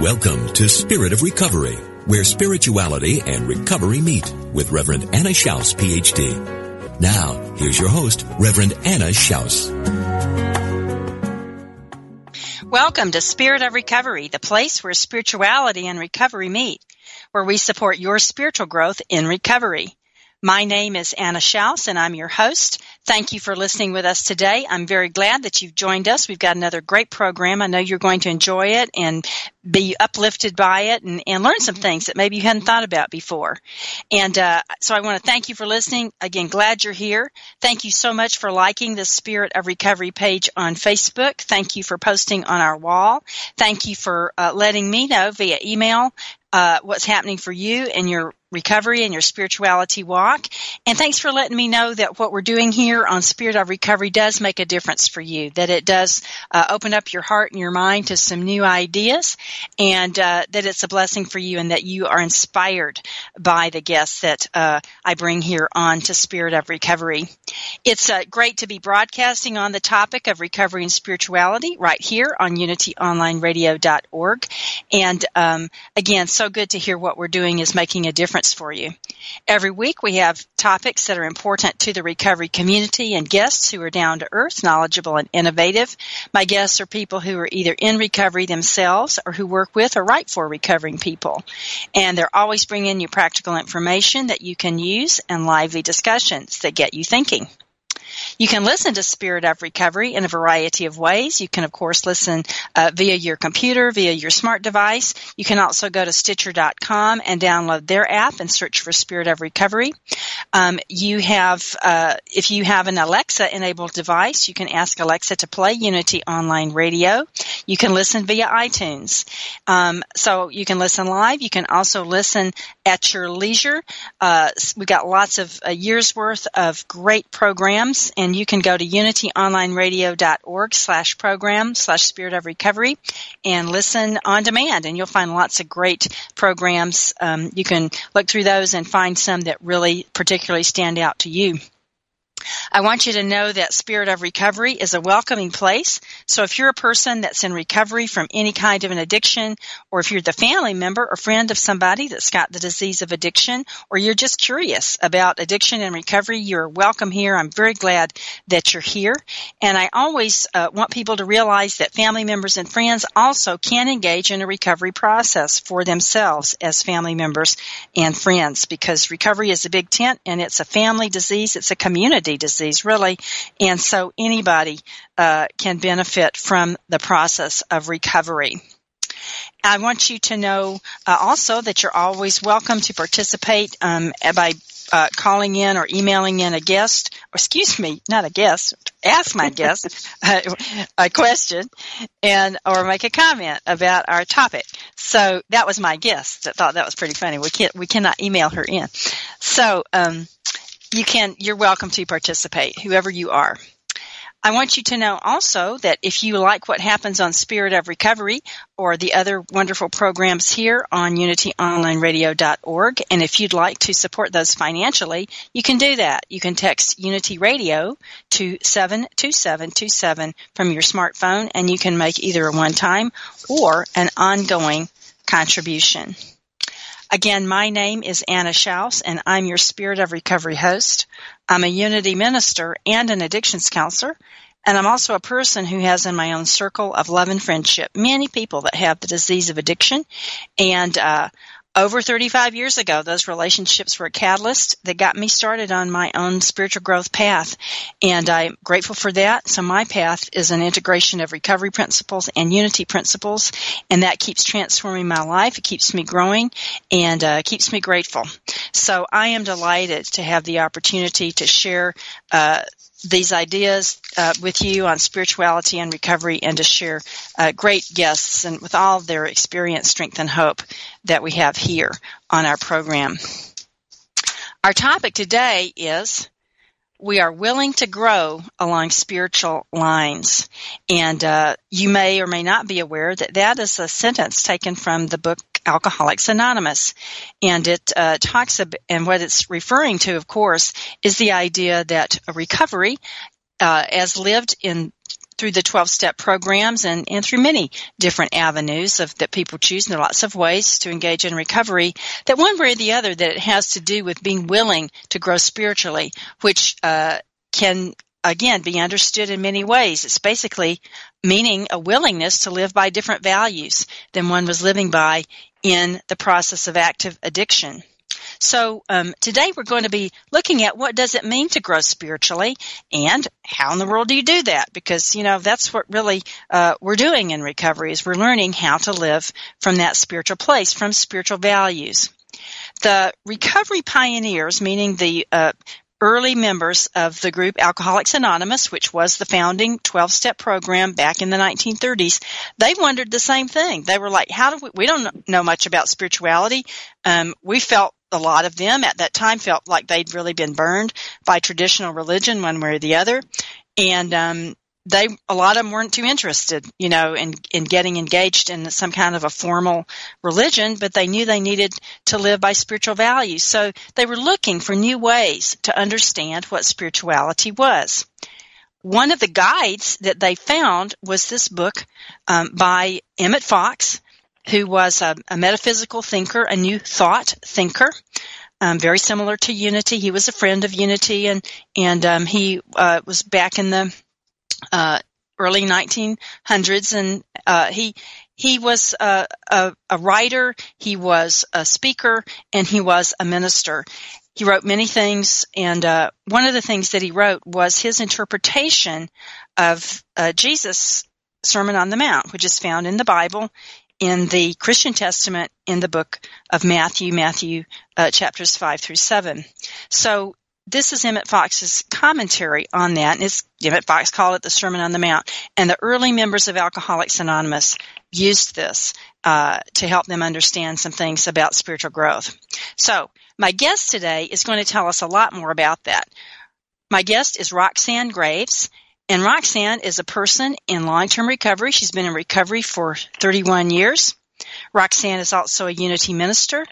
Welcome to Spirit of Recovery, where spirituality and recovery meet with Reverend Anna Schaus, PhD. Now, here's your host, Reverend Anna Schaus. Welcome to Spirit of Recovery, the place where spirituality and recovery meet, where we support your spiritual growth in recovery. My name is Anna Schaus and I'm your host. Thank you for listening with us today. I'm very glad that you've joined us. We've got another great program. I know you're going to enjoy it and be uplifted by it and, and learn some things that maybe you hadn't thought about before. And uh, so I want to thank you for listening. Again, glad you're here. Thank you so much for liking the Spirit of Recovery page on Facebook. Thank you for posting on our wall. Thank you for uh, letting me know via email uh, what's happening for you and your recovery and your spirituality walk. And thanks for letting me know that what we're doing here on Spirit of Recovery does make a difference for you, that it does uh, open up your heart and your mind to some new ideas, and uh, that it's a blessing for you and that you are inspired by the guests that uh, I bring here on to Spirit of Recovery. It's uh, great to be broadcasting on the topic of recovery and spirituality right here on unityonlineradio.org. And um, again, so good to hear what we're doing is making a difference difference for you. Every week we have topics that are important to the recovery community and guests who are down to earth, knowledgeable and innovative. My guests are people who are either in recovery themselves or who work with or write for recovering people. And they're always bringing you practical information that you can use and lively discussions that get you thinking. You can listen to Spirit of Recovery in a variety of ways. You can, of course, listen uh, via your computer, via your smart device. You can also go to Stitcher.com and download their app and search for Spirit of Recovery. Um, you have, uh, if you have an Alexa enabled device, you can ask Alexa to play Unity Online Radio. You can listen via iTunes. Um, so you can listen live. You can also listen at your leisure. Uh, we've got lots of uh, years worth of great programs and you can go to unityonlineradio.org slash program slash spirit of recovery and listen on demand and you'll find lots of great programs. Um, you can look through those and find some that really particularly stand out to you. I want you to know that Spirit of Recovery is a welcoming place. So if you're a person that's in recovery from any kind of an addiction, or if you're the family member or friend of somebody that's got the disease of addiction, or you're just curious about addiction and recovery, you're welcome here. I'm very glad that you're here. And I always uh, want people to realize that family members and friends also can engage in a recovery process for themselves as family members and friends because recovery is a big tent and it's a family disease. It's a community disease, really. And so anybody uh, can benefit from the process of recovery. I want you to know uh, also that you're always welcome to participate um, by uh, calling in or emailing in a guest, or excuse me, not a guest, ask my guest a, a question and or make a comment about our topic. So that was my guest that thought that was pretty funny. We can't we cannot email her in. So um, you can, you're welcome to participate, whoever you are. I want you to know also that if you like what happens on Spirit of Recovery or the other wonderful programs here on unityonlineradio.org, and if you'd like to support those financially, you can do that. You can text Unity Radio to 72727 from your smartphone, and you can make either a one-time or an ongoing contribution. Again, my name is Anna Schaus, and I'm your Spirit of Recovery host. I'm a Unity minister and an addictions counselor, And I'm also a person who has in my own circle of love and friendship many people that have the disease of addiction. And uh, over 35 years ago, those relationships were a catalyst that got me started on my own spiritual growth path. And I'm grateful for that. So my path is an integration of recovery principles and unity principles. And that keeps transforming my life. It keeps me growing and uh, keeps me grateful. So I am delighted to have the opportunity to share uh, these ideas uh, with you on spirituality and recovery and to share uh, great guests and with all their experience, strength, and hope that we have here on our program. Our topic today is we are willing to grow along spiritual lines. And uh, you may or may not be aware that that is a sentence taken from the book Alcoholics Anonymous. And it uh, talks about, and what it's referring to, of course, is the idea that recovery, uh, as lived in through the 12 step programs and, and through many different avenues of that people choose and there are lots of ways to engage in recovery that one way or the other that it has to do with being willing to grow spiritually which uh, can again be understood in many ways it's basically meaning a willingness to live by different values than one was living by in the process of active addiction. So um, today we're going to be looking at what does it mean to grow spiritually, and how in the world do you do that? Because you know that's what really uh, we're doing in recovery is we're learning how to live from that spiritual place, from spiritual values. The recovery pioneers, meaning the uh, early members of the group Alcoholics Anonymous, which was the founding 12 step program back in the 1930s, they wondered the same thing. They were like, how do we, we don't know much about spirituality. Um, we felt a lot of them at that time felt like they'd really been burned by traditional religion one way or the other. And, um, they a lot of them weren't too interested, you know, in in getting engaged in some kind of a formal religion, but they knew they needed to live by spiritual values. So they were looking for new ways to understand what spirituality was. One of the guides that they found was this book um, by Emmett Fox, who was a, a, metaphysical thinker, a new thought thinker. Um, very similar to Unity. He was a friend of Unity, and and um, he uh, was back in the uh, early 1900s, and uh, he he was a, a, a, writer, he was a speaker, and he was a minister. He wrote many things, and uh, one of the things that he wrote was his interpretation of uh, Jesus' Sermon on the Mount, which is found in the Bible, in the Christian Testament, in the book of Matthew, Matthew uh, chapters five through seven. So this is Emmett Fox's commentary on that, and it's, Emmett Fox called it the Sermon on the Mount. And the early members of Alcoholics Anonymous used this uh, to help them understand some things about spiritual growth. So, my guest today is going to tell us a lot more about that. My guest is Roxanne Graves, and Roxanne is a person in long-term recovery. She's been in recovery for 31 years. Roxanne is also a Unity minister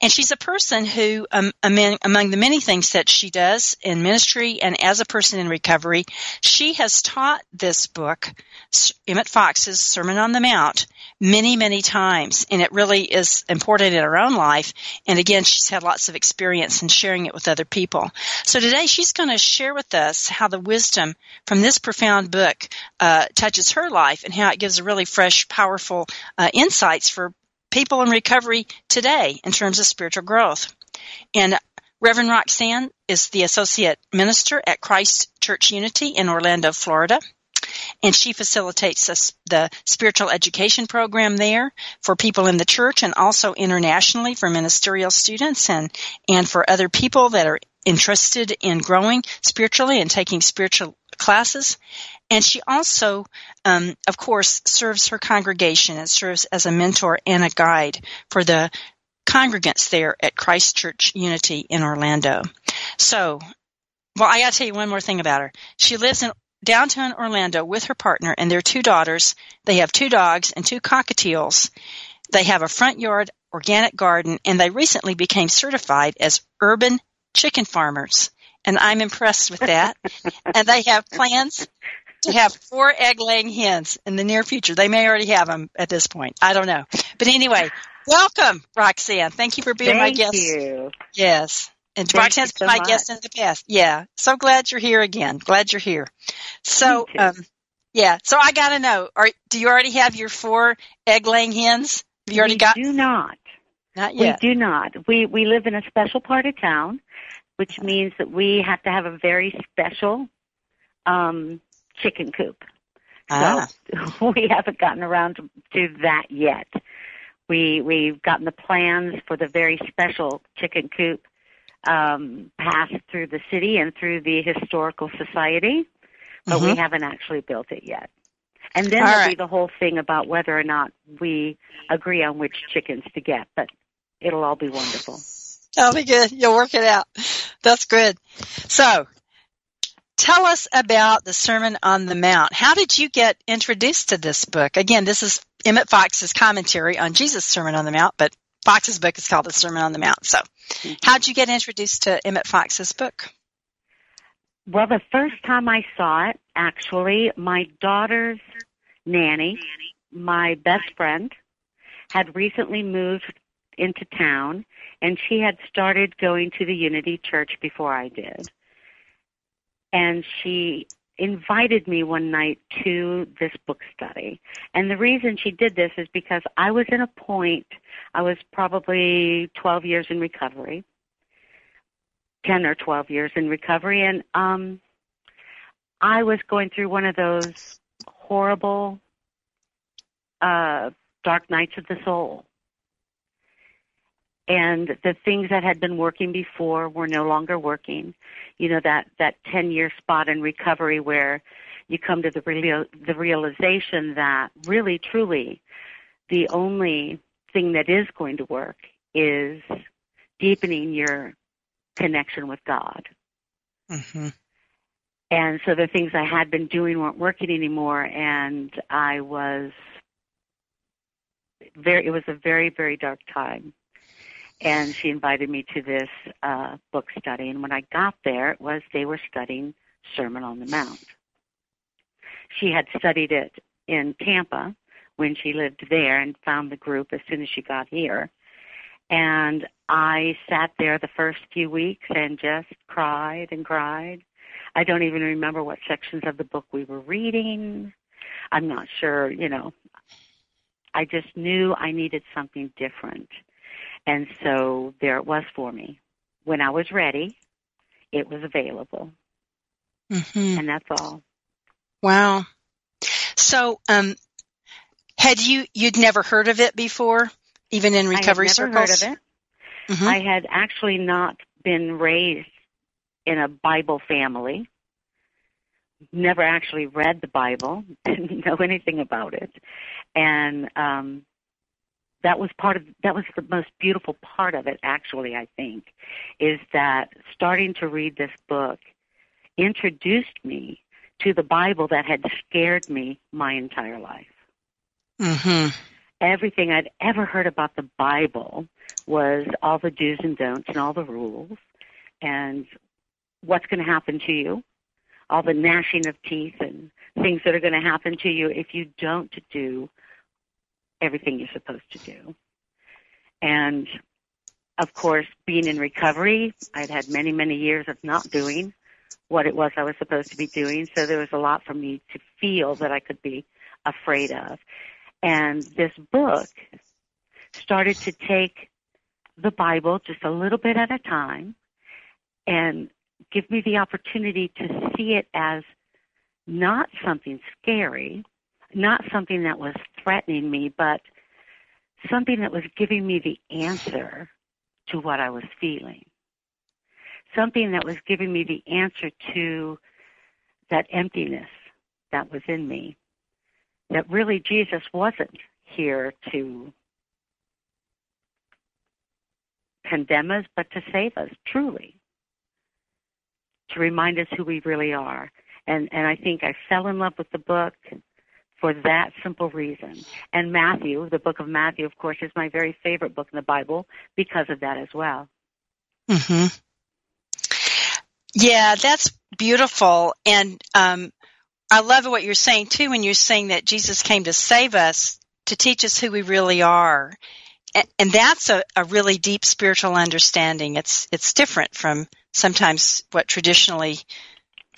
and she's a person who, um, among, among the many things that she does in ministry and as a person in recovery, she has taught this book, Emmett Fox's Sermon on the Mount, many, many times. And it really is important in her own life. And again, she's had lots of experience in sharing it with other people. So today she's going to share with us how the wisdom from this profound book uh, touches her life and how it gives a really fresh, powerful uh, insights for people in recovery today in terms of spiritual growth. And Reverend Roxanne is the associate minister at Christ Church Unity in Orlando, Florida. And she facilitates the spiritual education program there for people in the church and also internationally for ministerial students and, and for other people that are interested in growing spiritually and taking spiritual classes. And she also, um, of course, serves her congregation and serves as a mentor and a guide for the congregants there at Christ Church Unity in Orlando. So, well, I gotta tell you one more thing about her. She lives in downtown Orlando with her partner and their two daughters. They have two dogs and two cockatiels. They have a front yard organic garden and they recently became certified as urban chicken farmers. And I'm impressed with that. and they have plans to have four egg laying hens in the near future. They may already have them at this point. I don't know. But anyway, welcome, Roxanne. Thank you for being Thank my guest. Thank you. Yes. And Thank Roxanne's you been so my guest in the past. Yeah. So glad you're here again. Glad you're here. So, um, yeah. So I got to know, are, do you already have your four egg laying hens? Have you already we got? do not. Not yet. We do not. We we live in a special part of town, which means that we have to have a very special um, chicken coop. Ah. So we haven't gotten around to, to that yet. We we've gotten the plans for the very special chicken coop um, passed through the city and through the historical society, but we Mhm. haven't actually built it yet. And then All there'll right. be the whole thing about whether or not we agree on which chickens to get, but it'll all be wonderful. That'll be good. You'll work it out. That's good. So, tell us about the Sermon on the Mount. How did you get introduced to this book? Again, this is Emmett Fox's commentary on Jesus' Sermon on the Mount, but Fox's book is called The Sermon on the Mount. So, mm-hmm. how did you get introduced to Emmett Fox's book? Well, the first time I saw it, actually, my daughter's nanny, my best friend, had recently moved into town and she had started going to the Unity Church before I did. And she invited me one night to this book study. And the reason she did this is because I was in a point, I was probably 12 years in recovery. 10 or 12 years in recovery and um I was going through one of those horrible uh dark nights of the soul. And the things that had been working before were no longer working. You know that that 10 year spot in recovery where you come to the real, the realization that really truly the only thing that is going to work is deepening your connection with God. Mm-hmm. And so the things I had been doing weren't working anymore, and I was very. It was a very very dark time, and she invited me to this uh, book study. And when I got there, it was they were studying Sermon on the Mount. She had studied it in Tampa when she lived there, and found the group as soon as she got here. And I sat there the first few weeks and just cried and cried. I don't even remember what sections of the book we were reading. I'm not sure, you know. I just knew I needed something different. And so there it was for me. When I was ready, it was available. Mm-hmm. And that's all. Wow. So, um, had you you'd never heard of it before, even in recovery I had never circles? heard of it. Mhm. I had actually not been raised in a Bible family. Never actually read the Bible, didn't know anything about it. And um that was part of that was the most beautiful part of it actually I think is that starting to read this book introduced me to the Bible that had scared me my entire life Mm-hmm. everything I'd ever heard about the Bible was all the do's and don'ts and all the rules and what's going to happen to you, all the gnashing of teeth and things that are going to happen to you if you don't do everything you're supposed to do. And of course, being in recovery, I'd had many, many years of not doing what it was I was supposed to be doing. So there was a lot for me to feel that I could be afraid of. And this book started to take the Bible just a little bit at a time and give me the opportunity to see it as not something scary, not something that was threatening me, but something that was giving me the answer to what I was feeling. Something that was giving me the answer to that emptiness that was in me that really Jesus wasn't here to condemn us, but to save us, truly. To remind us who we really are. And, and I think I fell in love with the book for that simple reason. And Matthew, the book of Matthew, of course, is my very favorite book in the Bible because of that as well. Mm-hmm. Yeah, that's beautiful. And um, I love what you're saying too when you're saying that Jesus came to save us, to teach us who we really are. and that's a, a really deep spiritual understanding. It's it's different from sometimes what traditionally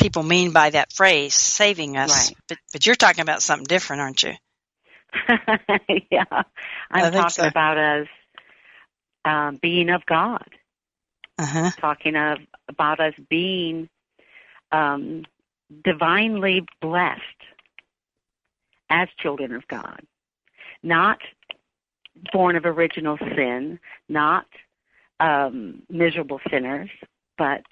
people mean by that phrase, saving us. Right. But but you're talking about something different, aren't you? yeah, I'm talking so. about as um, being of God. Uh-huh. Talking of about us being um, divinely blessed as children of God, not born of original sin, not um, miserable sinners, but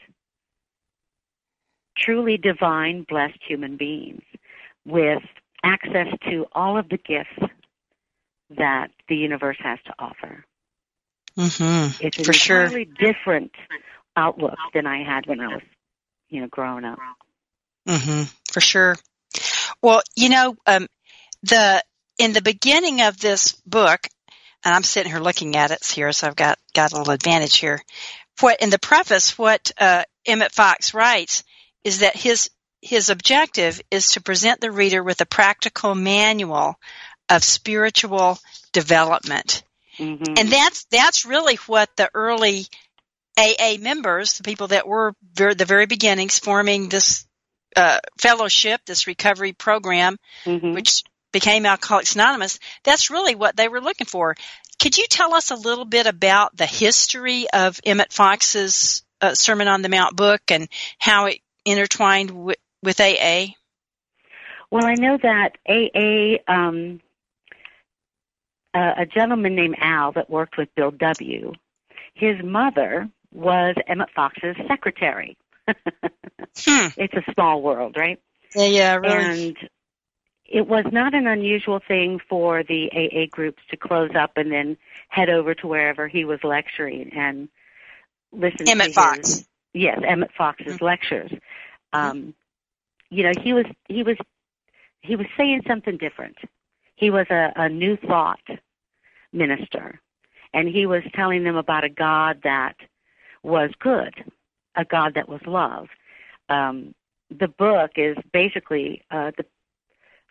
truly divine, blessed human beings with access to all of the gifts that the universe has to offer. Mm-hmm. It's For sure. entirely different outlook than I had when I was, you know, growing up. Mm-hmm. For sure. Well, you know, um, the in the beginning of this book, and I'm sitting here looking at it here, so I've got got a little advantage here. What in the preface, what uh, Emmett Fox writes is that his his objective is to present the reader with a practical manual of spiritual development, Mm-hmm. and that's that's really what the early AA members, the people that were ver- the very beginnings, forming this uh, fellowship, this recovery program, mm-hmm. which became Alcoholics Anonymous, that's really what they were looking for. Could you tell us a little bit about the history of Emmett Fox's uh, Sermon on the Mount book and how it intertwined with, with AA? Well, I know that AA, um, uh, a gentleman named Al that worked with Bill W., his mother was Emmett Fox's secretary. Hmm. It's a small world, right? Yeah, yeah, really. And it was not an unusual thing for the AA groups to close up and then head over to wherever he was lecturing and listen to Emmett his, Fox. Yes, Emmett Fox's Mhm. lectures. Um, you know, he was he was he was saying something different. He was a, a new thought minister, and he was telling them about a God that was good, a God that was love. Um, the book is basically uh, the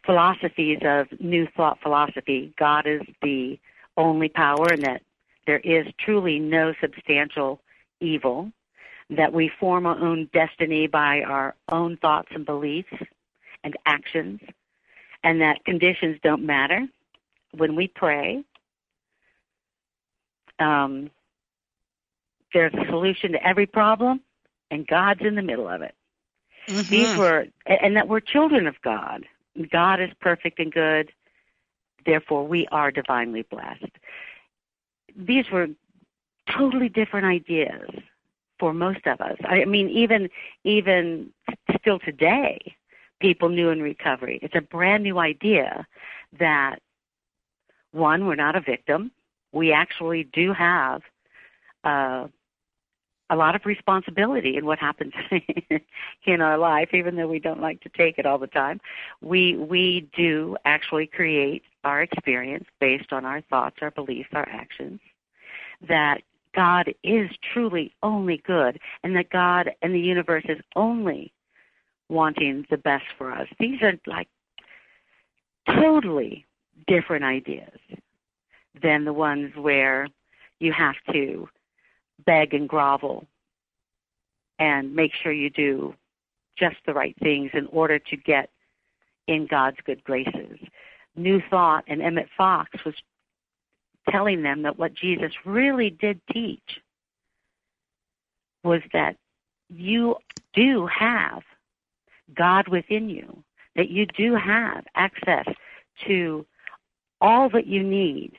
philosophies of New Thought philosophy. God is the only power, and that there is truly no substantial evil. That we form our own destiny by our own thoughts and beliefs and actions, and that conditions don't matter. When we pray, um, there's a solution to every problem, and God's in the middle of it. Mhm. These were, and that we're children of God. God is perfect and good. Therefore, we are divinely blessed. These were totally different ideas for most of us. I mean, even even still today, people new in recovery. It's a brand new idea that one, we're not a victim. We actually do have uh, a lot of responsibility in what happens in our life, even though we don't like to take it all the time. We we do actually create our experience based on our thoughts, our beliefs, our actions. That God is truly only good, and that God and the universe is only wanting the best for us. These are like totally different ideas than the ones where you have to beg and grovel and make sure you do just the right things in order to get in God's good graces. New Thought and Emmett Fox was telling them that what Jesus really did teach was that you do have God within you, that you do have access to all that you need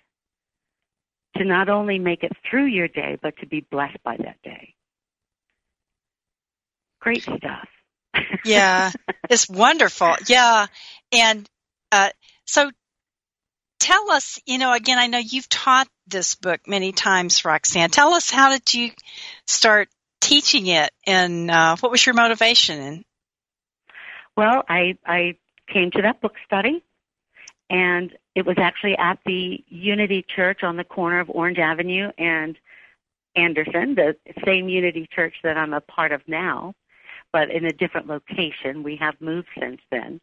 to not only make it through your day, but to be blessed by that day. Great stuff. Yeah, it's wonderful. Yeah. And uh, so tell us, you know, again, I know you've taught this book many times, Roxanne. Tell us how did you start teaching it and uh, what was your motivation? Well, I I came to that book study, and it was actually at the Unity Church on the corner of Orange Avenue and Anderson, the same Unity Church that I'm a part of now, but in a different location. We have moved since then.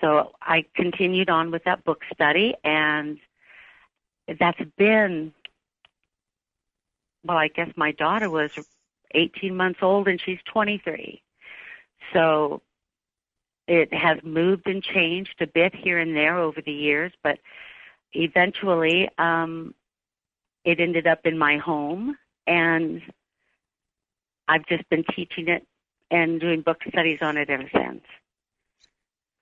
So I continued on with that book study, and that's been well, I guess my daughter was 18 months old and she's 23. So it has moved and changed a bit here and there over the years, but eventually um, it ended up in my home, and I've just been teaching it and doing book studies on it ever since.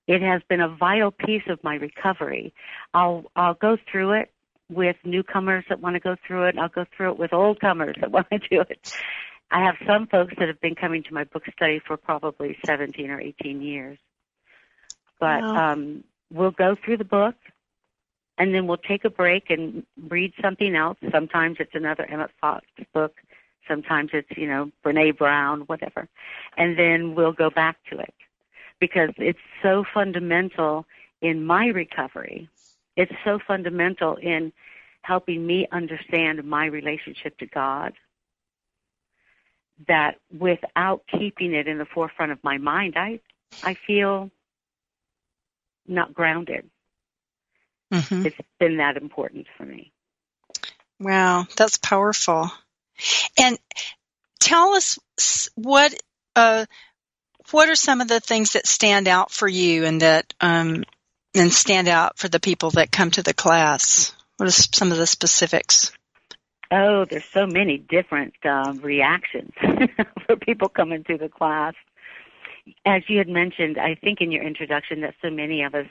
It has been a vital piece of my recovery. I'll I'll go through it with newcomers that want to go through it. I'll go through it with old comers that want to do it. I have some folks that have been coming to my book study for probably 17 or 18 years. But wow. um, we'll go through the book, and then we'll take a break and read something else. Sometimes it's another Emmett Fox book. Sometimes it's, you know, Brene Brown, whatever. And then we'll go back to it because it's so fundamental in my recovery. It's so fundamental in helping me understand my relationship to God that without keeping it in the forefront of my mind, I I feel not grounded. Mm-hmm. It's been that important for me. Wow, that's powerful. And tell us what uh, what are some of the things that stand out for you and that um, and stand out for the people that come to the class? What are some of the specifics? Oh, there's so many different uh, reactions for people coming to the class as you had mentioned, I think in your introduction that so many of us,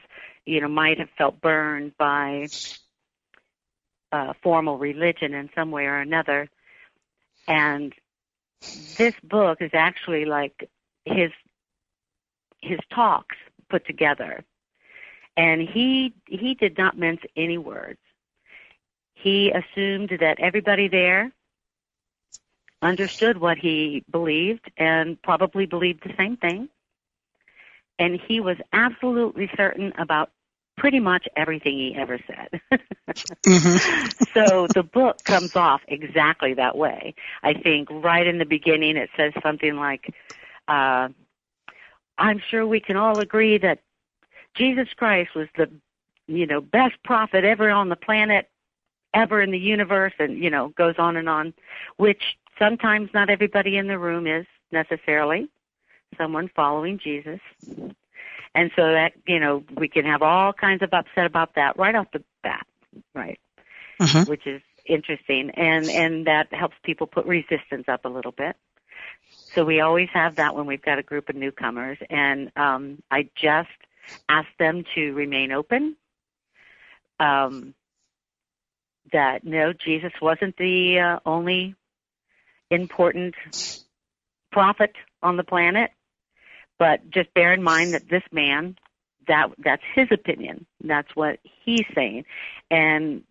you know, might have felt burned by uh, formal religion in some way or another. And this book is actually like his his talks put together. And he he did not mince any words. He assumed that everybody there understood what he believed and probably believed the same thing. And he was absolutely certain about pretty much everything he ever said. mm-hmm. so the book comes off exactly that way. I think right in the beginning it says something like, uh, I'm sure we can all agree that Jesus Christ was the, you know, best prophet ever on the planet, ever in the universe, and, you know, goes on and on, which sometimes not everybody in the room is necessarily someone following Jesus. And so that, you know, we can have all kinds of upset about that right off the bat, right? Mm-hmm. Which is interesting and and that helps people put resistance up a little bit. So we always have that when we've got a group of newcomers and um I just ask them to remain open. Um that no Jesus wasn't the uh, only important prophet on the planet, but just bear in mind that this man, that that's his opinion. That's what he's saying, and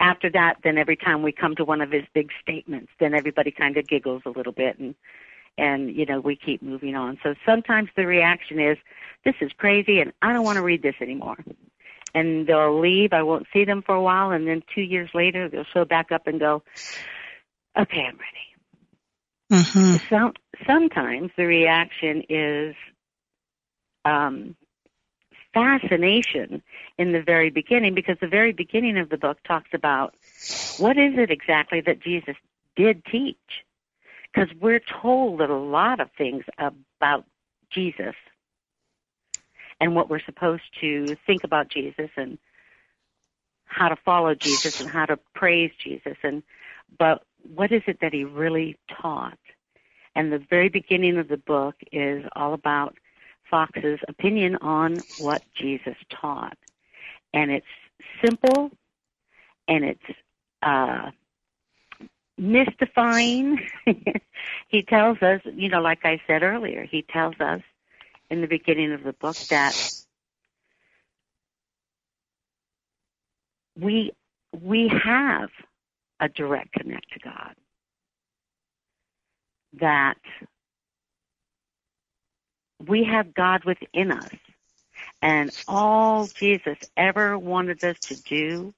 after that, then every time we come to one of his big statements, then everybody kind of giggles a little bit and and you know we keep moving on. So sometimes the reaction is, "This is crazy, and I don't want to read this anymore." And they'll leave. I won't see them for a while, and then two years later, they'll show back up and go, "Okay, I'm ready." Mm-hmm. Some, sometimes the reaction is um, fascination in the very beginning because the very beginning of the book talks about what is it exactly that Jesus did teach. Because we're told a lot of things about Jesus and what we're supposed to think about Jesus and how to follow Jesus and how to praise Jesus and but what is it that he really taught? And the very beginning of the book is all about Fox's opinion on what Jesus taught. And it's simple and it's uh, mystifying. he tells us, you know, like I said earlier, he tells us in the beginning of the book that we we have a direct connect to God. That we have God within us. And all Jesus ever wanted us to do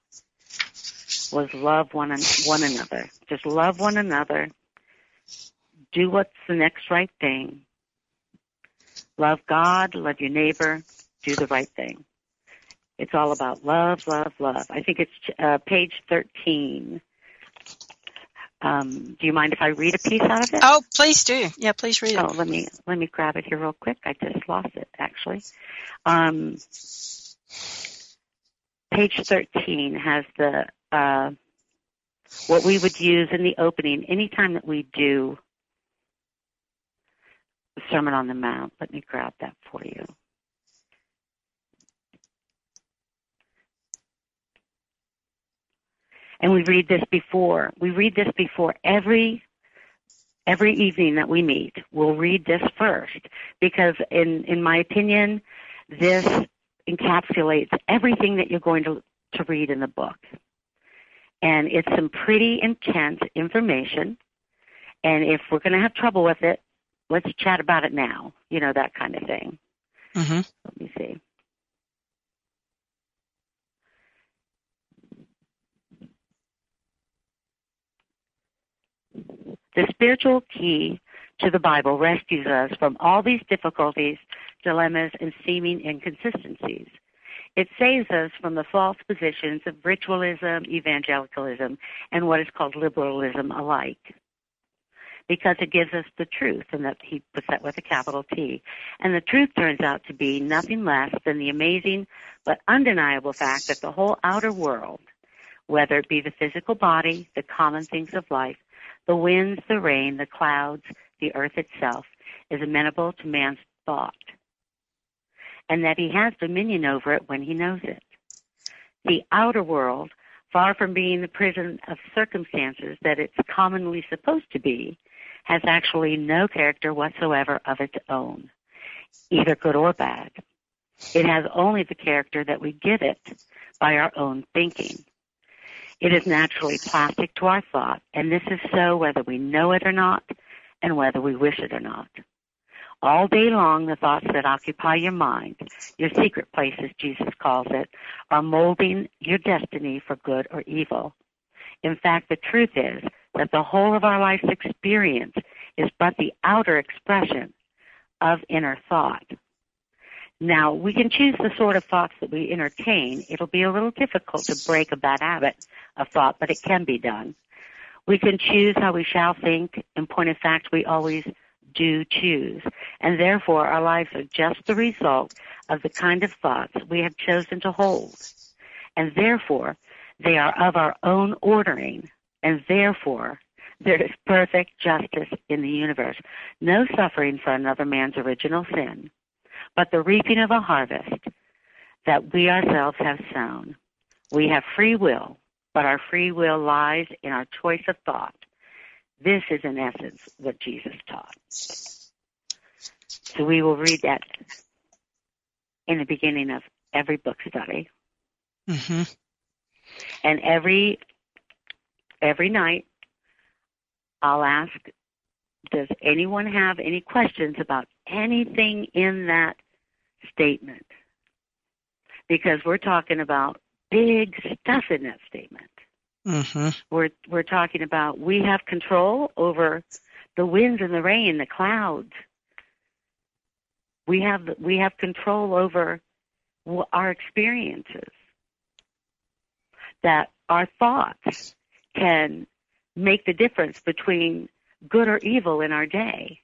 was love one, one another. Just love one another. Do what's the next right thing. Love God, love your neighbor, do the right thing. It's all about love, love, love. I think it's uh, page 13. Um, do you mind if I read a piece out of it? Oh, please do. Yeah, please read it. Oh, let me let me grab it here real quick. I just lost it actually. Um, page 13 has the uh, what we would use in the opening anytime that we do the Sermon on the Mount. Let me grab that for you. And we read this before. We read this before every every evening that we meet. We'll read this first because in in my opinion, this encapsulates everything that you're going to to read in the book. And it's some pretty intense information. And if we're going to have trouble with it, let's chat about it now. You know, that kind of thing. Mm-hmm. Let me see. The spiritual key to the Bible rescues us from all these difficulties, dilemmas, and seeming inconsistencies. It saves us from the false positions of ritualism, evangelicalism, and what is called liberalism alike. Because it gives us the truth, and that he puts that with a capital T. And the truth turns out to be nothing less than the amazing but undeniable fact that the whole outer world, whether it be the physical body, the common things of life, the winds, the rain, the clouds, the earth itself, is amenable to man's thought and that he has dominion over it when he knows it. The outer world, far from being the prison of circumstances that it's commonly supposed to be, has actually no character whatsoever of its own, either good or bad. It has only the character that we give it by our own thinking. It is naturally plastic to our thought, and this is so whether we know it or not, and whether we wish it or not. All day long, the thoughts that occupy your mind, your secret places, Jesus calls it, are molding your destiny for good or evil. In fact, the truth is that the whole of our life's experience is but the outer expression of inner thought. Now, we can choose the sort of thoughts that we entertain. It'll be a little difficult to break a bad habit of thought, but it can be done. We can choose how we shall think. In point of fact, we always do choose. And therefore, our lives are just the result of the kind of thoughts we have chosen to hold. And therefore, they are of our own ordering. And therefore, there is perfect justice in the universe. No suffering for another man's original sin, but the reaping of a harvest that we ourselves have sown. We have free will, but our free will lies in our choice of thought this is, in essence, what Jesus taught. So we will read that in the beginning of every book study. Mm-hmm. And every every night, I'll ask, does anyone have any questions about anything in that statement? Because we're talking about big stuff in that statement. Mm-hmm. We're we're talking about we have control over the winds and the rain, the clouds. We have we have control over our experiences. That our thoughts can make the difference between good or evil in our day.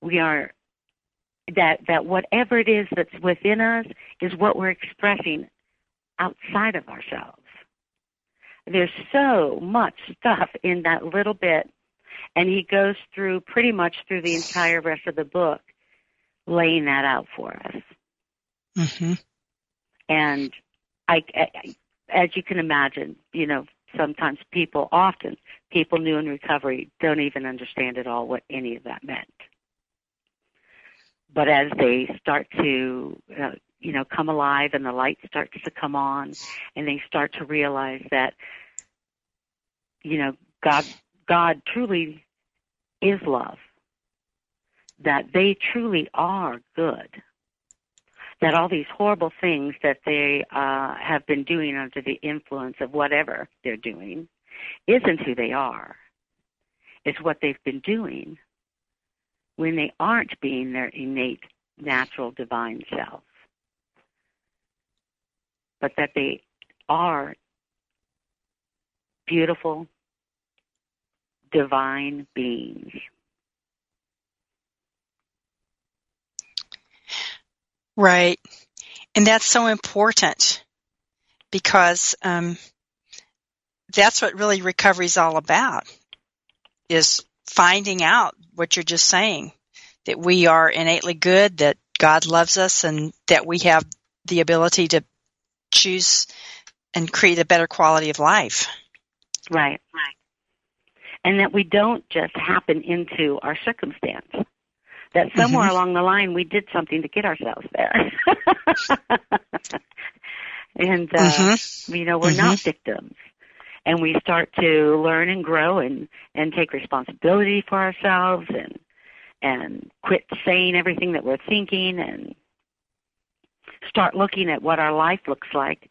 We are that that whatever it is that's within us is what we're expressing outside of ourselves. There's so much stuff in that little bit, and he goes through pretty much through the entire rest of the book, laying that out for us. Mm-hmm. And I, I, as you can imagine, you know, sometimes people, often people new in recovery, don't even understand at all what any of that meant. But as they start to uh, you know, come alive and the light starts to come on and they start to realize that, you know, God, God truly is love. That they truly are good. That all these horrible things that they uh, have been doing under the influence of whatever they're doing isn't who they are. It's what they've been doing when they aren't being their innate, natural, divine self. But that they are beautiful, divine beings. Right. And that's so important because um, that's what really recovery is all about is finding out what you're just saying that we are innately good, that God loves us, and that we have the ability to choose and create a better quality of life. Right, right. And that we don't just happen into our circumstance. That somewhere mm-hmm. along the line we did something to get ourselves there. and, uh, mm-hmm. you know, we're mm-hmm. not victims. And we start to learn and grow and, and take responsibility for ourselves and, and quit saying everything that we're thinking and start looking at what our life looks like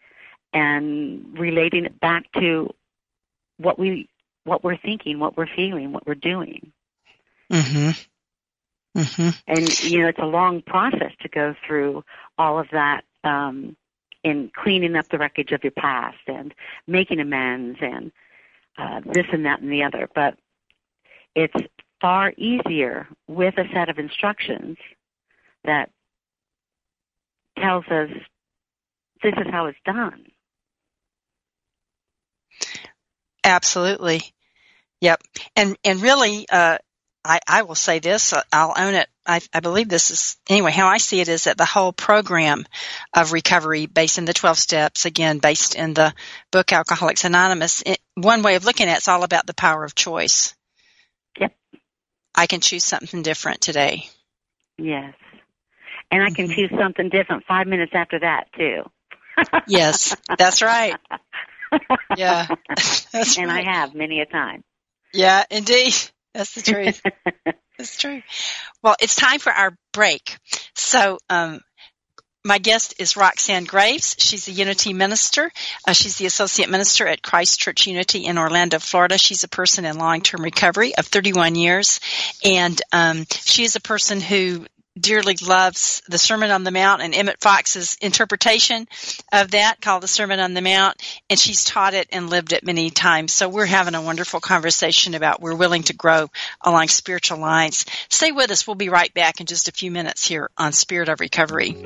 and relating it back to what we what we're thinking, what we're feeling, what we're doing. Mhm. Mhm. And you know, it's a long process to go through all of that um in cleaning up the wreckage of your past and making amends and uh, this and that and the other. But it's far easier with a set of instructions that tells us this is how it's done. Absolutely. Yep. And, and really, uh, I, I will say this, uh, I'll own it. I, I believe this is, anyway, how I see it is that the whole program of recovery based in the 12 steps, again, based in the book Alcoholics Anonymous, it, one way of looking at it's all about the power of choice. Yep. I can choose something different today. Yes. And I can mm-hmm. choose something different five minutes after that, too. yes, that's right. yeah. That's and right. I have many a time. Yeah, indeed. That's the truth. That's true. Well, it's time for our break. So, um, my guest is Roxanne Graves. She's a Unity minister. Uh, she's the associate minister at Christ Church Unity in Orlando, Florida. She's a person in long-term recovery of 31 years, and um, she is a person who dearly loves the Sermon on the Mount and Emmett Fox's interpretation of that called the Sermon on the Mount. And she's taught it and lived it many times. So we're having a wonderful conversation about we're willing to grow along spiritual lines. Stay with us. We'll be right back in just a few minutes here on Spirit of Recovery.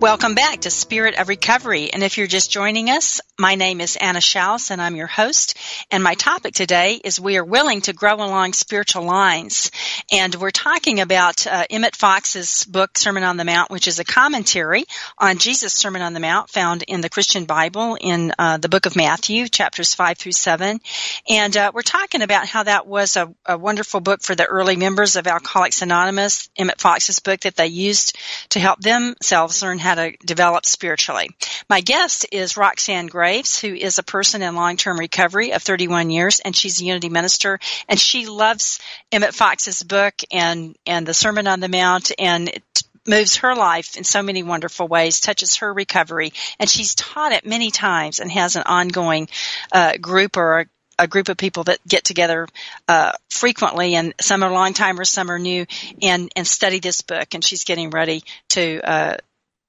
Welcome back to Spirit of Recovery. And if you're just joining us, my name is Anna Schaus and I'm your host. And my topic today is we are willing to grow along spiritual lines. And we're talking about uh, Emmett Fox's book, Sermon on the Mount, which is a commentary on Jesus' Sermon on the Mount found in the Christian Bible in uh, the book of Matthew, chapters 5 through 7. And uh, we're talking about how that was a, a wonderful book for the early members of Alcoholics Anonymous, Emmett Fox's book that they used to help themselves learn how to develop spiritually. My guest is Roxanne Graves, who is a person in long-term recovery of 31 years, and she's a Unity minister, and she loves Emmett Fox's book and, and the Sermon on the Mount, and it moves her life in so many wonderful ways, touches her recovery, and she's taught it many times and has an ongoing uh, group or a a group of people that get together uh, frequently, and some are long timers, some are new, and and study this book. And she's getting ready to uh,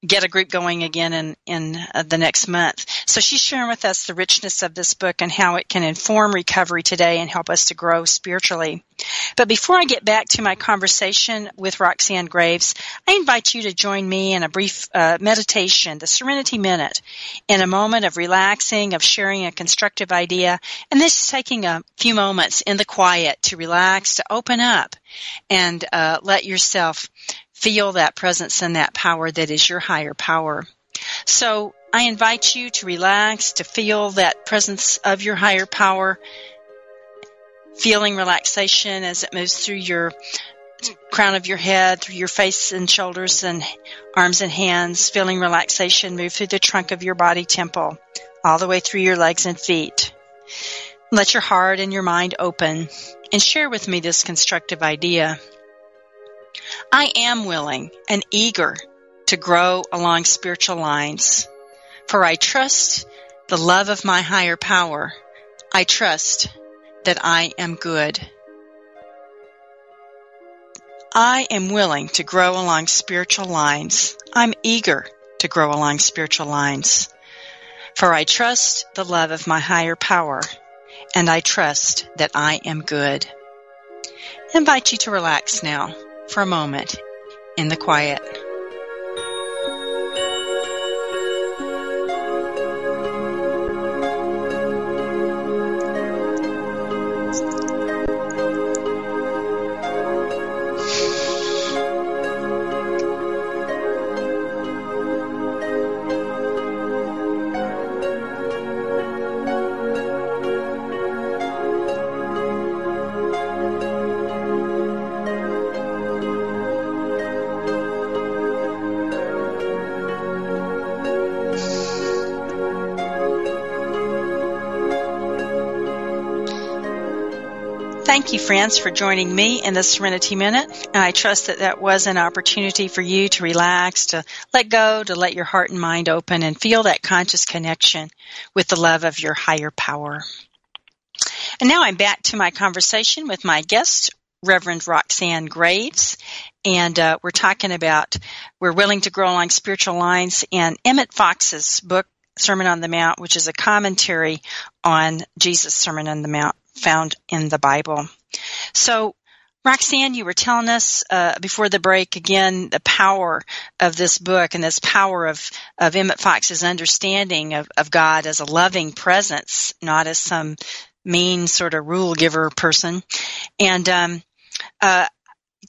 get a group going again in in uh, the next month. So she's sharing with us the richness of this book and how it can inform recovery today and help us to grow spiritually. But before I get back to my conversation with Roxanne Graves, I invite you to join me in a brief uh, meditation, the Serenity Minute, in a moment of relaxing, of sharing a constructive idea, and this is taking a few moments in the quiet to relax, to open up, and uh, let yourself feel that presence and that power that is your higher power. So I invite you to relax, to feel that presence of your higher power, feeling relaxation as it moves through your crown of your head, through your face and shoulders and arms and hands, feeling relaxation move through the trunk of your body temple, all the way through your legs and feet. Let your heart and your mind open and share with me this constructive idea. I am willing and eager to grow along spiritual lines, for I trust the love of my higher power. I trust that I am good. I am willing to grow along spiritual lines. I'm eager to grow along spiritual lines. For I trust the love of my higher power, and I trust that I am good. I invite you to relax now for a moment in the quiet. Thank you, friends, for joining me in the Serenity Minute. And I trust that that was an opportunity for you to relax, to let go, to let your heart and mind open and feel that conscious connection with the love of your higher power. And now I'm back to my conversation with my guest, Reverend Roxanne Graves. And uh, we're talking about we're willing to grow along spiritual lines and Emmett Fox's book, Sermon on the Mount, which is a commentary on Jesus' Sermon on the Mount found in the Bible. So, Roxanne, you were telling us uh, before the break again the power of this book and this power of, of Emmett Fox's understanding of, of God as a loving presence, not as some mean sort of rule giver person, and um, uh,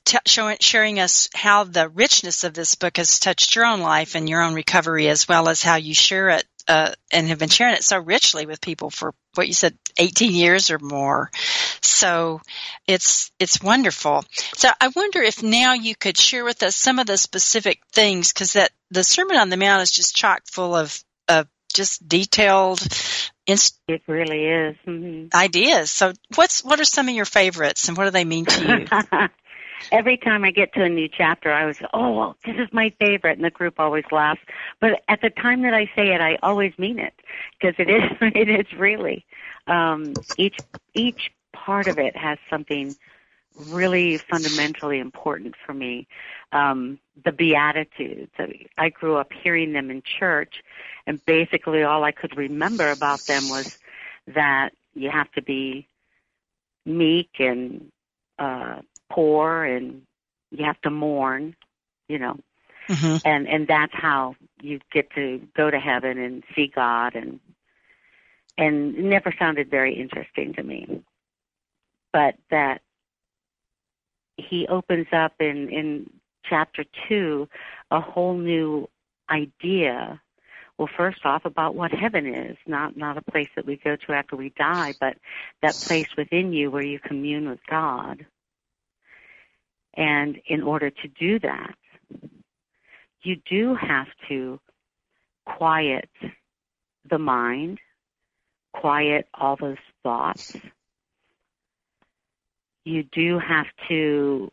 t- showing, sharing us how the richness of this book has touched your own life and your own recovery, as well as how you share it uh, and have been sharing it so richly with people for what you said 18 years or more. So it's it's wonderful. So I wonder if now you could share with us some of the specific things because that the Sermon on the Mount is just chock full of of just detailed inst- it really is mm-hmm. ideas. So what's what are some of your favorites and what do they mean to you? every time I get to a new chapter, I was, oh, well, this is my favorite, and the group always laughs. But at the time that I say it, I always mean it because it is, it is really. Um, each each part of it has something really fundamentally important for me. Um, the Beatitudes. I grew up hearing them in church, and basically all I could remember about them was that you have to be meek and uh, poor and you have to mourn, you know. Mm-hmm. And and that's how you get to go to heaven and see God and and it never sounded very interesting to me. But that he opens up in in chapter 2 a whole new idea well first off about what heaven is not not a place that we go to after we die but that place within you where you commune with god and in order to do that, you do have to quiet the mind, quiet all those thoughts. You do have to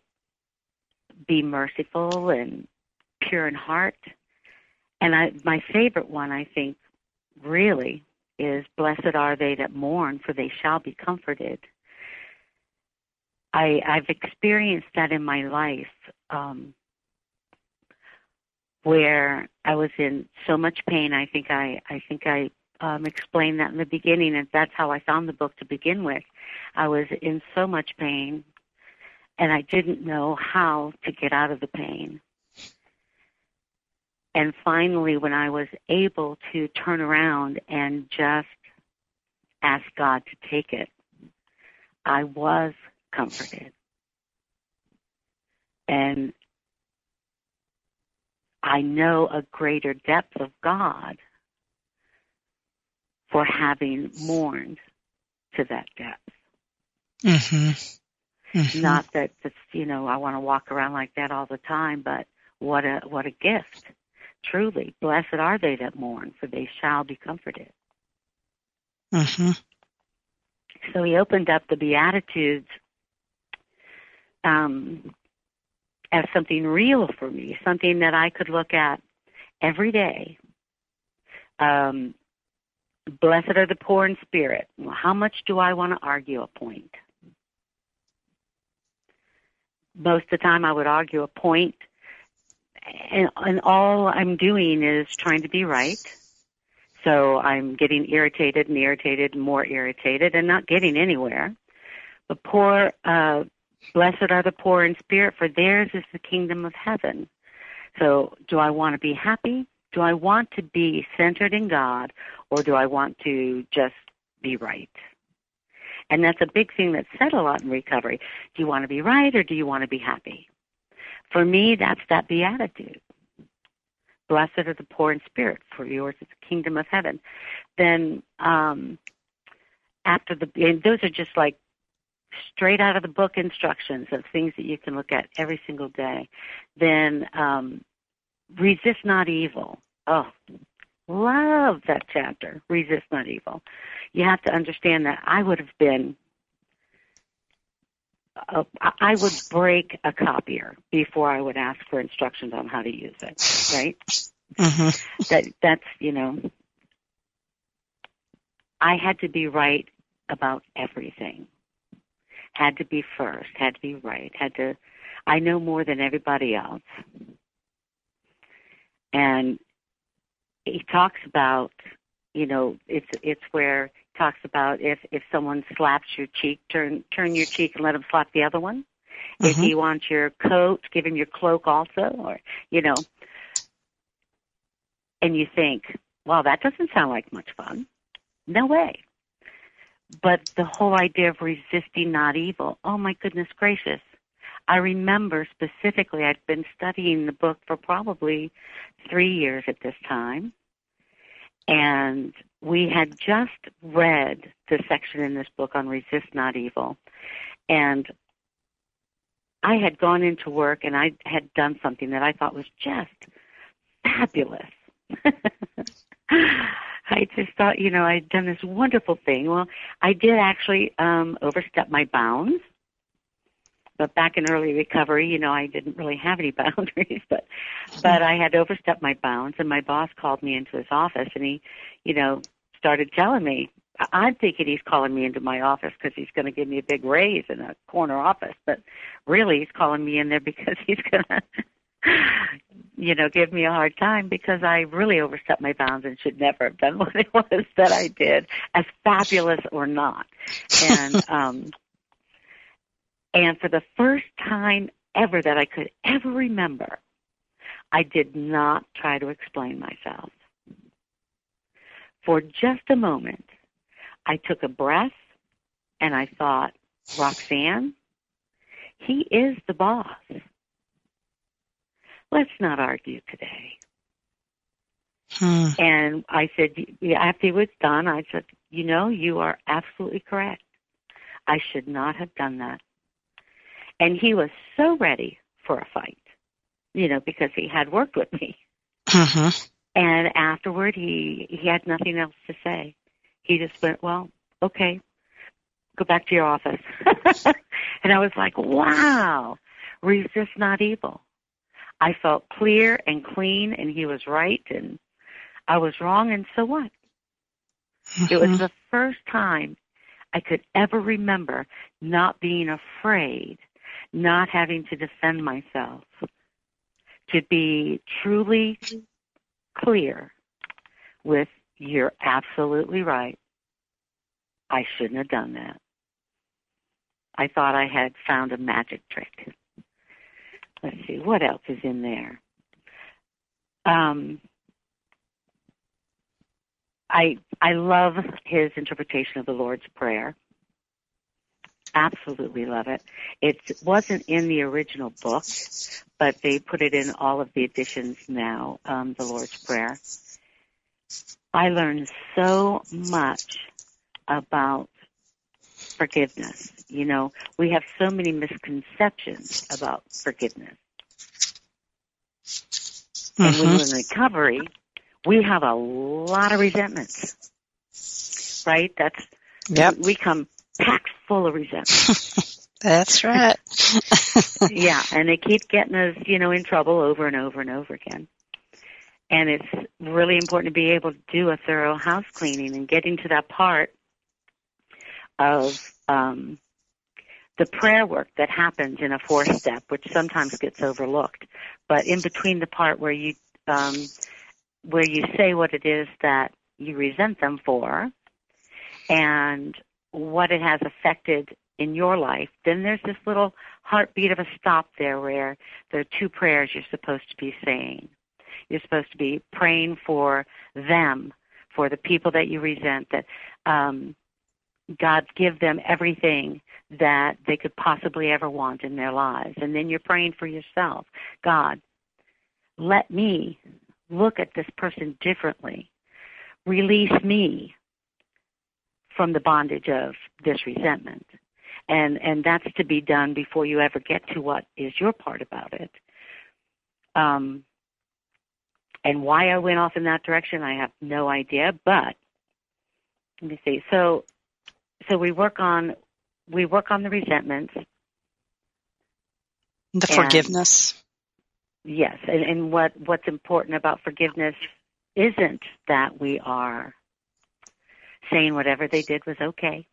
be merciful and pure in heart. And I, my favorite one, I think, really is Blessed are they that mourn, for they shall be comforted. I, I've experienced that in my life um, where I was in so much pain. I think I, I think I um, explained that in the beginning, and that's how I found the book to begin with. I was in so much pain, and I didn't know how to get out of the pain. And finally, when I was able to turn around and just ask God to take it, I was comforted. And I know a greater depth of God for having mourned to that depth. Mm-hmm. Mm-hmm. Not that it's, you know, I want to walk around like that all the time, but what a what a gift. Truly, blessed are they that mourn, for they shall be comforted. Mm-hmm. So he opened up the Beatitudes um, as something real for me, something that I could look at every day. Um, blessed are the poor in spirit. How much do I want to argue a point? Most of the time, I would argue a point, and, and all I'm doing is trying to be right. So I'm getting irritated and irritated and more irritated and not getting anywhere. But poor uh, Blessed are the poor in spirit, for theirs is the kingdom of heaven. So, do I want to be happy? Do I want to be centered in God, or do I want to just be right? And that's a big thing that's said a lot in recovery. Do you want to be right, or do you want to be happy? For me, that's that beatitude. Blessed are the poor in spirit, for yours is the kingdom of heaven. Then, um, after the, those are just like straight out of the book instructions of things that you can look at every single day. Then um, resist not evil. Oh, love that chapter. Resist not evil. You have to understand that I would have been. Uh, I would break a copier before I would ask for instructions on how to use it. Right? Mm-hmm. That that's you know. I had to be right about everything had to be first, had to be right, had to I know more than everybody else. And he talks about, you know, it's it's where he talks about if if someone slaps your cheek, turn turn your cheek and let him slap the other one. Mm-hmm. If he wants your coat, give him your cloak also, or you know. And you think, well, that doesn't sound like much fun. No way. But the whole idea of resisting not evil, oh my goodness gracious. I remember specifically, I'd been studying the book for probably three years at this time. And we had just read the section in this book on resist not evil. And I had gone into work and I had done something that I thought was just fabulous. I just thought, you know, I'd done this wonderful thing. Well, I did actually um overstep my bounds. But back in early recovery, you know, I didn't really have any boundaries, but but I had overstepped my bounds and my boss called me into his office and he, you know, started telling me I'm thinking he's calling me into my office because he's going to give me a big raise in a corner office, but really he's calling me in there because he's going to you know, give me a hard time because I really overstepped my bounds and should never have done what it was that I did, as fabulous or not. And um and for the first time ever that I could ever remember, I did not try to explain myself. For just a moment, I took a breath and I thought, Roxanne, he is the boss. Let's not argue today. Hmm. And I said, after it was done, I said, you know, you are absolutely correct. I should not have done that. And he was so ready for a fight, you know, because he had worked with me. hmm And afterward, he he had nothing else to say. He just went, "Well, okay, go back to your office." and I was like, "Wow, resist not evil." I felt clear and clean, and he was right, and I was wrong, and so what? It was mm-hmm. the first time I could ever remember not being afraid, not having to defend myself, to be truly clear with, you're absolutely right. I shouldn't have done that. I thought I had found a magic trick. Let's see, what else is in there? Um, I I love his interpretation of the Lord's Prayer. Absolutely love it. It wasn't in the original book, but they put it in all of the editions now. Um, the Lord's Prayer. I learned so much about forgiveness. You know, we have so many misconceptions about forgiveness. And when you're in mm-hmm. recovery, we have a lot of resentments. Right? That's Yep. we come packed full of resentment. That's right. yeah, and they keep getting us, you know, in trouble over and over and over again. And it's really important to be able to do a thorough house cleaning and getting to that part of um, the prayer work that happens in a fourth step, which sometimes gets overlooked. But in between the part where you um, where you say what it is that you resent them for, and what it has affected in your life, then there's this little heartbeat of a stop there where there are two prayers you're supposed to be saying. You're supposed to be praying for them, for the people that you resent, that um, God give them everything that they could possibly ever want in their lives. And then you're praying for yourself. God, let me look at this person differently. Release me from the bondage of this resentment. And and that's to be done before you ever get to what is your part about it. Um, and why I went off in that direction, I have no idea. But let me see. So so we work on we work on the resentments. The forgiveness. Yes, and, and what what's important about forgiveness isn't that we are saying whatever they did was okay,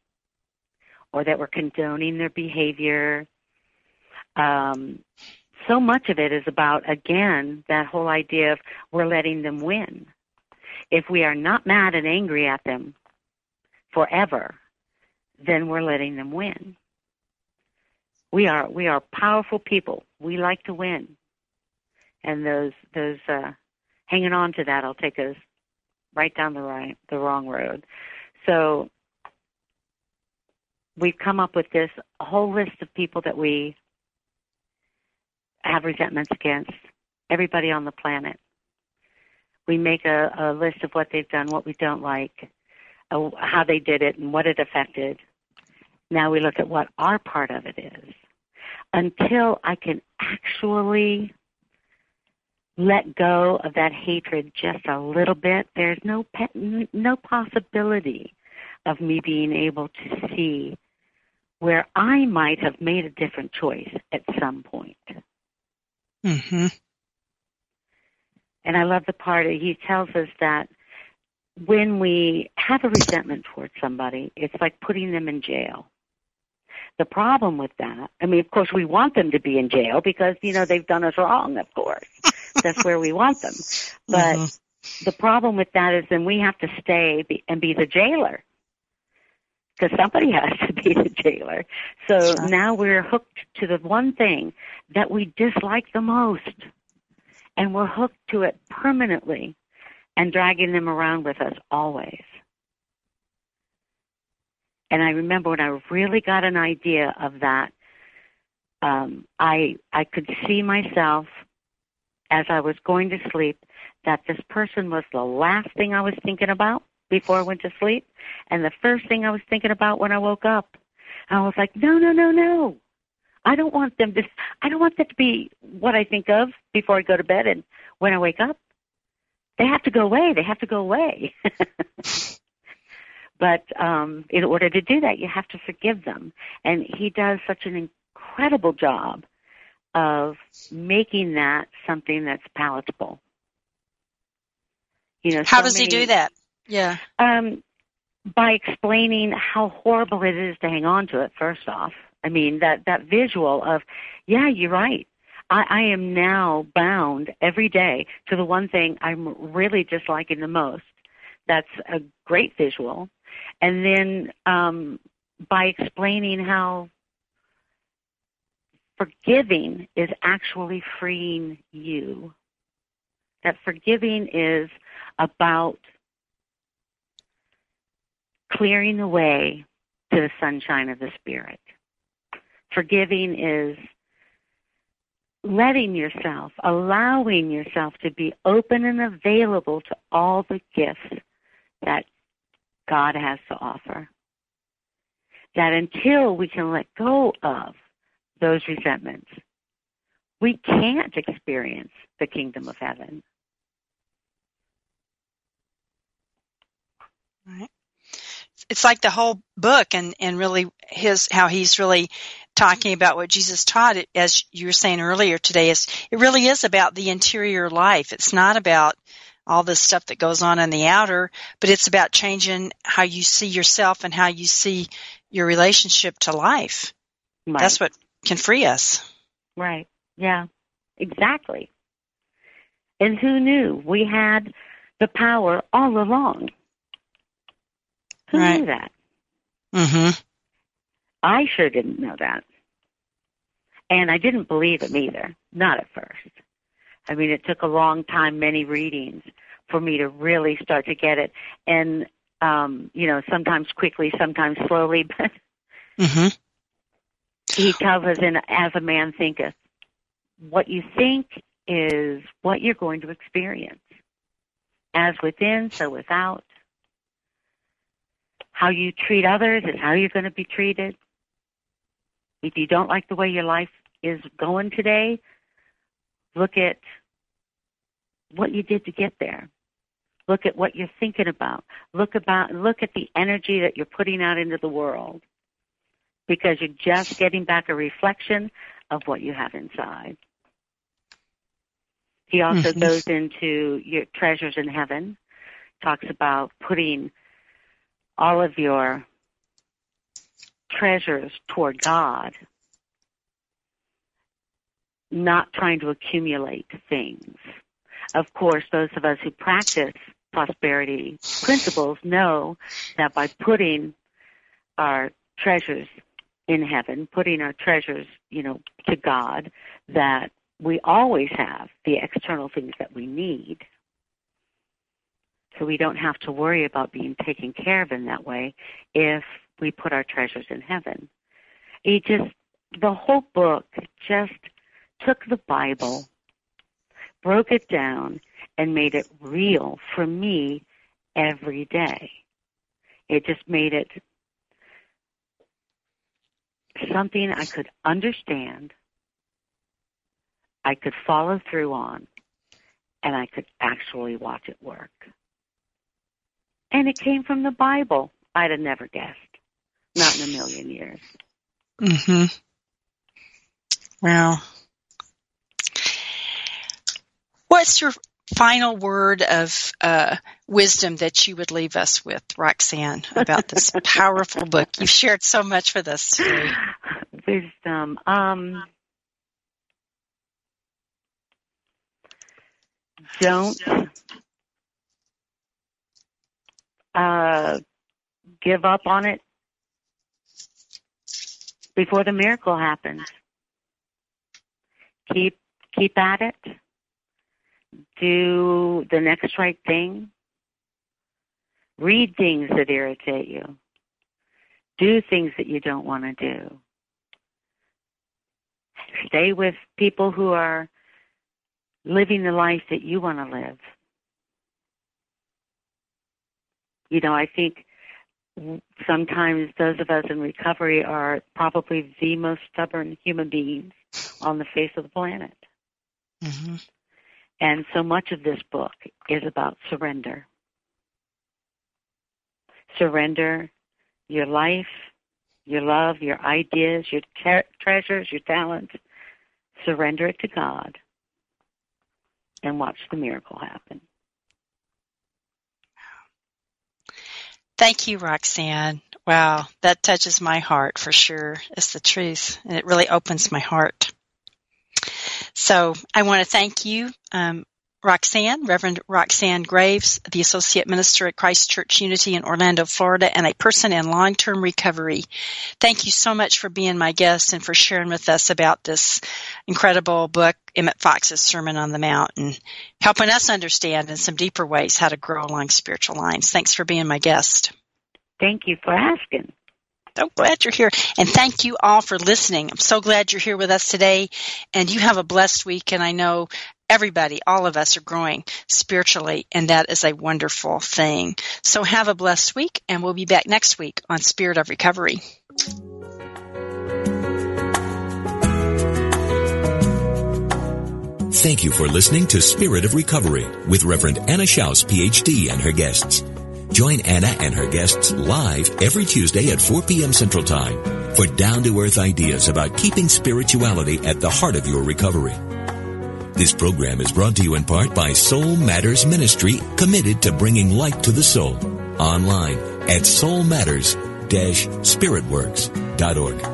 or that we're condoning their behavior. Um, so much of it is about again that whole idea of we're letting them win. If we are not mad and angry at them forever, then we're letting them win. We are we are powerful people. We like to win and those those uh, hanging on to that will take us right down the right the wrong road. So we've come up with this whole list of people that we have resentments against, everybody on the planet. We make a, a list of what they've done, what we don't like, uh, how they did it, and what it affected. Now we look at what our part of it is. Until I can actually let go of that hatred just a little bit, there's no no possibility of me being able to see where I might have made a different choice at some point. Mm-hmm. And I love the part he tells us that when we have a resentment towards somebody, it's like putting them in jail. The problem with that, I mean, of course, we want them to be in jail because, you know, they've done us wrong, of course. That's where we want them. But mm-hmm. the problem with that is then we have to stay and be the jailer because somebody has to be the jailer. So now we're hooked to the one thing that we dislike the most. And we're hooked to it permanently and dragging them around with us always. And I remember when I really got an idea of that, um, I I could see myself as I was going to sleep that this person was the last thing I was thinking about before I went to sleep and the first thing I was thinking about when I woke up. And I was like, no, no, no, no. I don't want them to, I don't want that to be what I think of before I go to bed and when I wake up. They have to go away. They have to go away. but um, in order to do that, you have to forgive them. And he does such an incredible job of making that something that's palatable. You know, how so does many, he do that? Yeah. Um, by explaining how horrible it is to hang on to it. First off, I mean that that visual of, yeah, you're right. I, I am now bound every day to the one thing I'm really disliking the most. That's a great visual. And then um, by explaining how forgiving is actually freeing you. That forgiving is about clearing the way to the sunshine of the Spirit. Forgiving is letting yourself, allowing yourself to be open and available to all the gifts that God has to offer. That until we can let go of those resentments, we can't experience the kingdom of heaven. Right it's like the whole book and, and really his, how he's really talking about what Jesus taught, as you were saying earlier today, is it really is about the interior life. It's not about all this stuff that goes on in the outer, but it's about changing how you see yourself and how you see your relationship to life. Right. That's what can free us. Right. Yeah. Exactly. And who knew we had the power all along? Who right. knew that? Mm-hmm. I sure didn't know that. And I didn't believe him either. Not at first. I mean, it took a long time, many readings, for me to really start to get it. And, um, you know, sometimes quickly, sometimes slowly, but mm-hmm. he tells us in As a Man Thinketh, what you think is what you're going to experience. As within, so without. How you treat others is how you're going to be treated. If you don't like the way your life is going today, look at what you did to get there. Look at what you're thinking about. Look about look at the energy that you're putting out into the world. Because you're just getting back a reflection of what you have inside. He also mm-hmm. goes into your treasures in heaven, talks about putting all of your treasures toward God, not trying to accumulate things. Of course, those of us who practice prosperity principles know that by putting our treasures in heaven, putting our treasures, you know, to God, that we always have the external things that we need so we don't have to worry about being taken care of in that way if we put our treasures in heaven. He just, the whole book just took the Bible, broke it down, and made it real for me every day. It just made it something I could understand, I could follow through on, and I could actually watch it work. And it came from the Bible. I'd have never guessed. Not in a million years. Mm-hmm. Well, what's your final word of uh, wisdom that you would leave us with, Roxanne, about this powerful book? You've shared so much with us today. Wisdom. Um, don't uh, give up on it before the miracle happens. Keep keep at it. Do the next right thing. Read things that irritate you. Do things that you don't want to do. Stay with people who are living the life that you want to live. You know, I think sometimes those of us in recovery are probably the most stubborn human beings on the face of the planet. Mm-hmm. And so much of this book is about surrender. Surrender your life, your love, your ideas, your tre- treasures, your talents. Surrender it to God and watch the miracle happen. Thank you, Roxanne. Wow, that touches my heart for sure. It's the truth, and it really opens my heart. So I want to thank you, um, Roxanne, Reverend Roxanne Graves, the Associate Minister at Christ Church Unity in Orlando, Florida, and a person in long-term recovery. Thank you so much for being my guest and for sharing with us about this incredible book, Emmett Fox's Sermon on the Mount, and helping us understand in some deeper ways how to grow along spiritual lines. Thanks for being my guest. Thank you for asking. So glad you're here. And thank you all for listening. I'm so glad you're here with us today. And you have a blessed week. And I know everybody, all of us are growing spiritually, and that is a wonderful thing. So have a blessed week, and we'll be back next week on Spirit of Recovery. Thank you for listening to Spirit of Recovery with Reverend Anna Schaus, PhD, and her guests. Join Anna and her guests live every Tuesday at 4 p.m. Central Time for down-to-earth ideas about keeping spirituality at the heart of your recovery. This program is brought to you in part by Soul Matters Ministry, committed to bringing light to the soul. Online at soulmatters-spiritworks.org.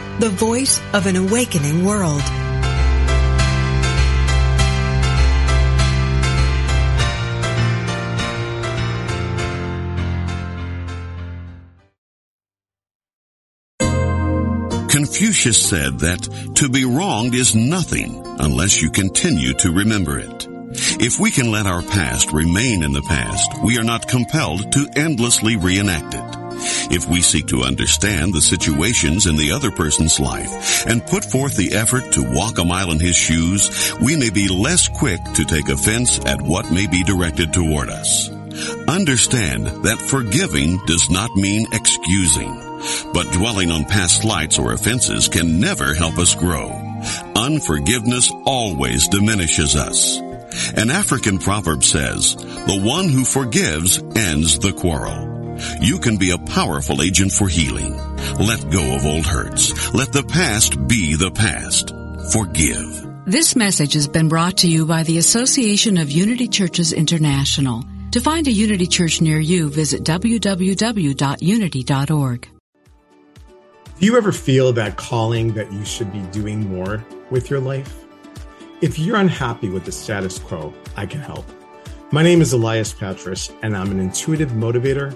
the voice of an awakening world. Confucius said that to be wronged is nothing unless you continue to remember it. If we can let our past remain in the past, we are not compelled to endlessly reenact it. If we seek to understand the situations in the other person's life and put forth the effort to walk a mile in his shoes, we may be less quick to take offense at what may be directed toward us. Understand that forgiving does not mean excusing, but dwelling on past slights or offenses can never help us grow. Unforgiveness always diminishes us. An African proverb says, the one who forgives ends the quarrel. You can be a powerful agent for healing. Let go of old hurts. Let the past be the past. Forgive. This message has been brought to you by the Association of Unity Churches International. To find a Unity Church near you, visit www.unity.org. Do you ever feel that calling that you should be doing more with your life? If you're unhappy with the status quo, I can help. My name is Elias Patras, and I'm an intuitive motivator,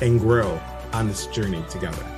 and grow on this journey together.